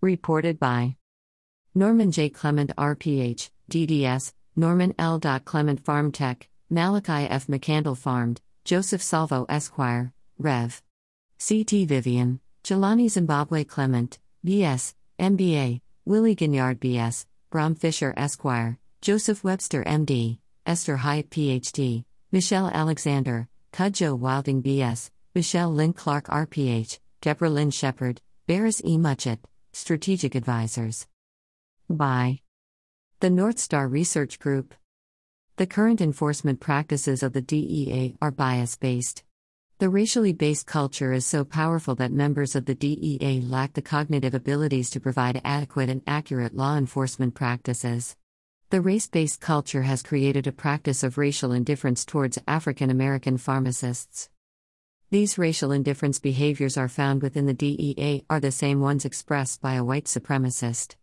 Reported by Norman J. Clement, RPH, DDS, Norman L. Clement Pharm Tech, Malachi F. McCandle PharmD, Joseph Salvo Esquire, Rev. C.T. Vivian, Jelani Zimbabwe Clement, B.S., MBA, Willie Ginyard B.S., Brom Fisher Esquire, Joseph Webster MD, Esther Hyatt PhD, Michelle Alexander, Cudjoe Wilding B.S., Michelle Lynn Clark RPH, Deborah Lynn Shepard, Barris E. Muchett, Strategic Advisors. By the North Star Research Group. The current enforcement practices of the DEA are bias based. The racially based culture is so powerful that members of the DEA lack the cognitive abilities to provide adequate and accurate law enforcement practices. The race based culture has created a practice of racial indifference towards African American pharmacists. These racial indifference behaviors are found within the DEA are the same ones expressed by a white supremacist.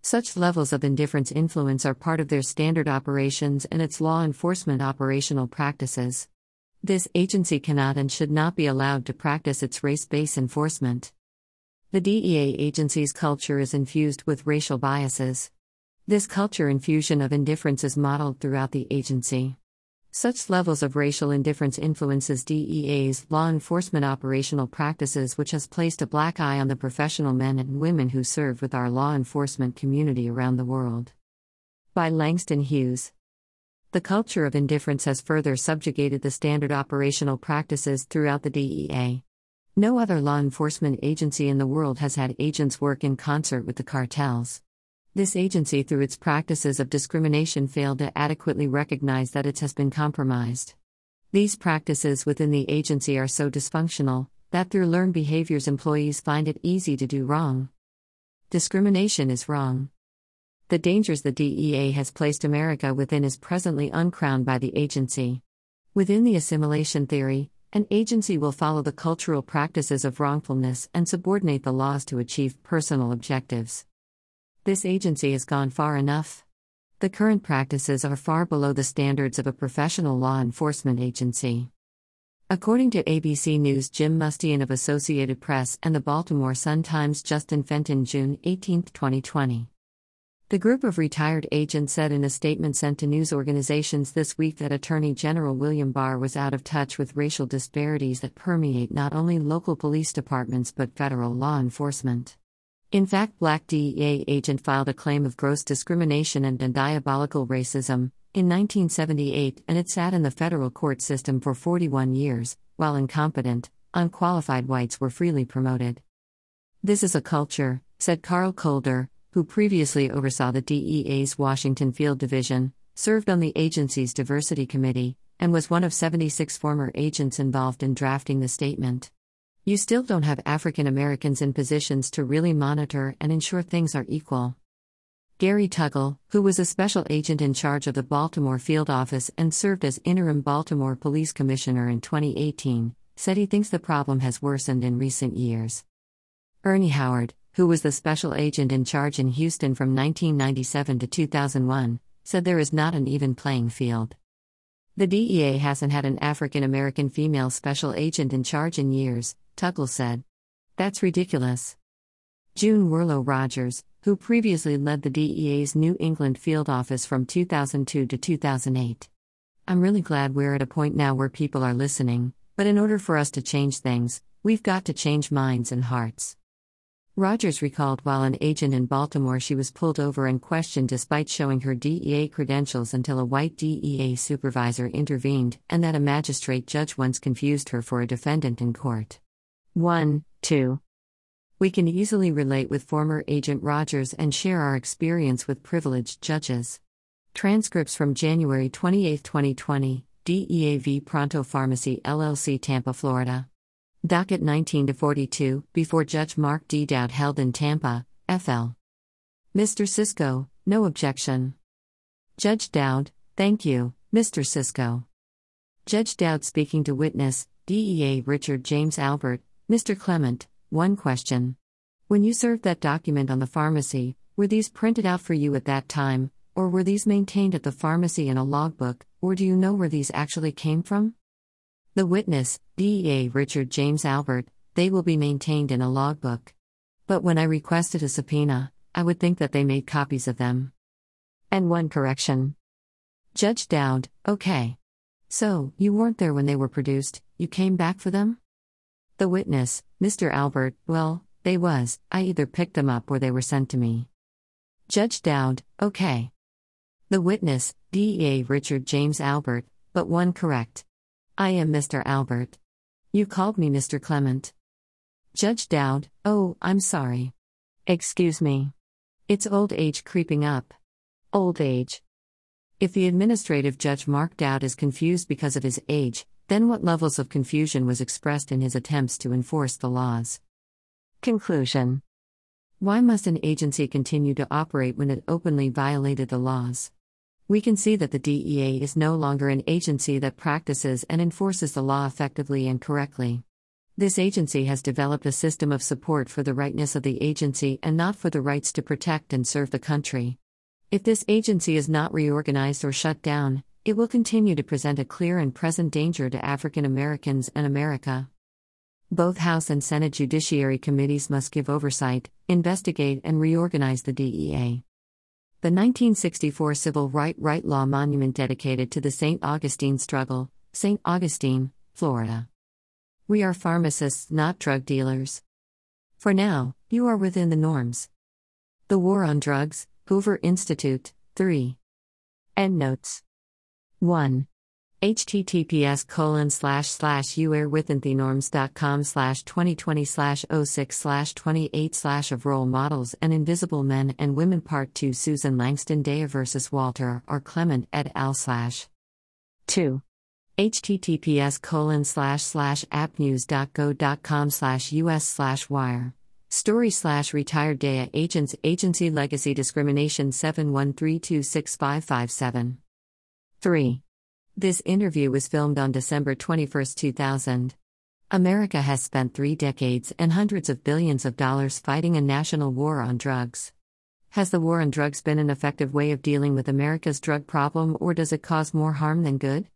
Such levels of indifference influence are part of their standard operations and its law enforcement operational practices. This agency cannot and should not be allowed to practice its race based enforcement. The DEA agency's culture is infused with racial biases. This culture infusion of indifference is modeled throughout the agency. Such levels of racial indifference influences DEA's law enforcement operational practices, which has placed a black eye on the professional men and women who serve with our law enforcement community around the world. By Langston Hughes. The culture of indifference has further subjugated the standard operational practices throughout the DEA. No other law enforcement agency in the world has had agents work in concert with the cartels. This agency, through its practices of discrimination, failed to adequately recognize that it has been compromised. These practices within the agency are so dysfunctional that through learned behaviors, employees find it easy to do wrong. Discrimination is wrong. The dangers the DEA has placed America within is presently uncrowned by the agency. Within the assimilation theory, an agency will follow the cultural practices of wrongfulness and subordinate the laws to achieve personal objectives. This agency has gone far enough. The current practices are far below the standards of a professional law enforcement agency. According to ABC News, Jim Mustian of Associated Press and the Baltimore Sun Times, Justin Fenton, June 18, 2020. The group of retired agents said in a statement sent to news organizations this week that Attorney General William Barr was out of touch with racial disparities that permeate not only local police departments but federal law enforcement. In fact, black DEA agent filed a claim of gross discrimination and, diabolical racism in 1978 and it sat in the federal court system for 41 years, while incompetent, unqualified whites were freely promoted. This is a culture, said Carl Kolder, who previously oversaw the DEA's Washington Field Division, served on the agency's diversity committee, and was one of 76 former agents involved in drafting the statement. You still don't have African Americans in positions to really monitor and ensure things are equal. Gary Tuggle, who was a special agent in charge of the Baltimore field office and served as interim Baltimore Police Commissioner in 2018, said he thinks the problem has worsened in recent years. Ernie Howard, who was the special agent in charge in Houston from 1997 to 2001, said there is not an even playing field. The DEA hasn't had an African American female special agent in charge in years, Tuggle said. That's ridiculous. June Werdlow Rogers, who previously led the DEA's New England field office from 2002 to 2008. I'm really glad we're at a point now where people are listening, but in order for us to change things, we've got to change minds and hearts. Rogers recalled while an agent in Baltimore, she was pulled over and questioned despite showing her DEA credentials until a white DEA supervisor intervened, and that a magistrate judge once confused her for a defendant in court. 1. 2. We can easily relate with former Agent Rogers and share our experience with privileged judges. Transcripts from January 28, 2020, DEA v Pronto Pharmacy LLC, Tampa, Florida. Docket 19 42, before Judge Mark D. Dowd held in Tampa, FL. Mr. Cisco, no objection. Judge Dowd, thank you, Mr. Cisco. Judge Dowd speaking to witness, DEA Richard James Albert, Mr. Clement, one question. When you served that document on the pharmacy, were these printed out for you at that time, or were these maintained at the pharmacy in a logbook, or do you know where these actually came from? The witness, DEA Richard James Albert, they will be maintained in a logbook. But when I requested a subpoena, I would think that they made copies of them. And one correction. Judge Dowd, okay. So, you weren't there when they were produced, you came back for them? The witness, Mr. Albert, well, they was, I either picked them up or they were sent to me. Judge Dowd, okay. The witness, DEA Richard James Albert, but one correct. I am Mr. Albert. You called me Mr. Clement. Judge Dowd, oh, I'm sorry. Excuse me. It's old age creeping up. Old age. If the administrative judge Mark Dowd is confused because of his age, then what levels of confusion was expressed in his attempts to enforce the laws? Conclusion Why must an agency continue to operate when it openly violated the laws? We can see that the DEA is no longer an agency that practices and enforces the law effectively and correctly. This agency has developed a system of support for the rightness of the agency and not for the rights to protect and serve the country. If this agency is not reorganized or shut down, it will continue to present a clear and present danger to African Americans and America. Both House and Senate Judiciary Committees must give oversight, investigate, and reorganize the DEA. The 1964 Civil Right Right Law Monument dedicated to the St. Augustine struggle, St. Augustine, Florida. We are pharmacists, not drug dealers. For now, you are within the norms. The War on Drugs, Hoover Institute, 3. Endnotes. 1. Https colon slash slash youarewithinthenorms.com slash 2020 slash 06 slash 28 slash of role models and invisible men and women part 2 Susan Langston Dea versus Walter R. Clement et al. slash 2 https colon slash slash abcnews.go.com slash us slash wire. Story slash retired dea agents agency legacy discrimination 71326557 3 this interview was filmed on december 21 2000 america has spent three decades and hundreds of billions of dollars fighting a national war on drugs has the war on drugs been an effective way of dealing with america's drug problem or does it cause more harm than good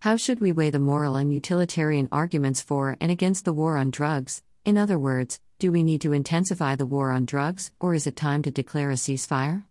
how should we weigh the moral and utilitarian arguments for and against the war on drugs? In other words, do we need to intensify the war on drugs, or is it time to declare a ceasefire?